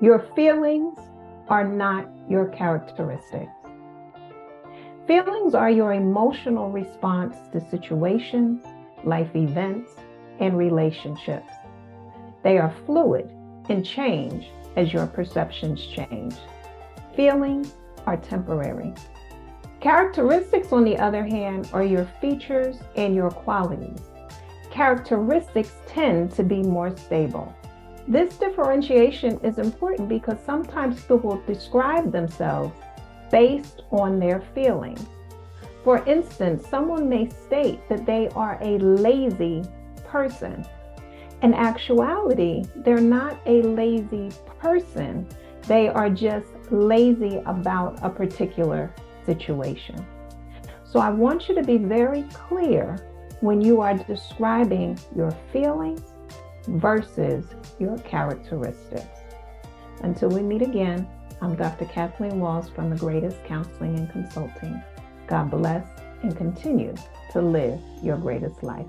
Your feelings are not your characteristics. Feelings are your emotional response to situations, life events, and relationships. They are fluid and change as your perceptions change. Feelings are temporary. Characteristics, on the other hand, are your features and your qualities. Characteristics tend to be more stable. This differentiation is important because sometimes people describe themselves based on their feelings. For instance, someone may state that they are a lazy person. In actuality, they're not a lazy person. They are just lazy about a particular situation. So I want you to be very clear when you are describing your feelings versus your characteristics. Until we meet again, I'm Dr. Kathleen Walls from the Greatest Counseling and Consulting. God bless and continue to live your greatest life.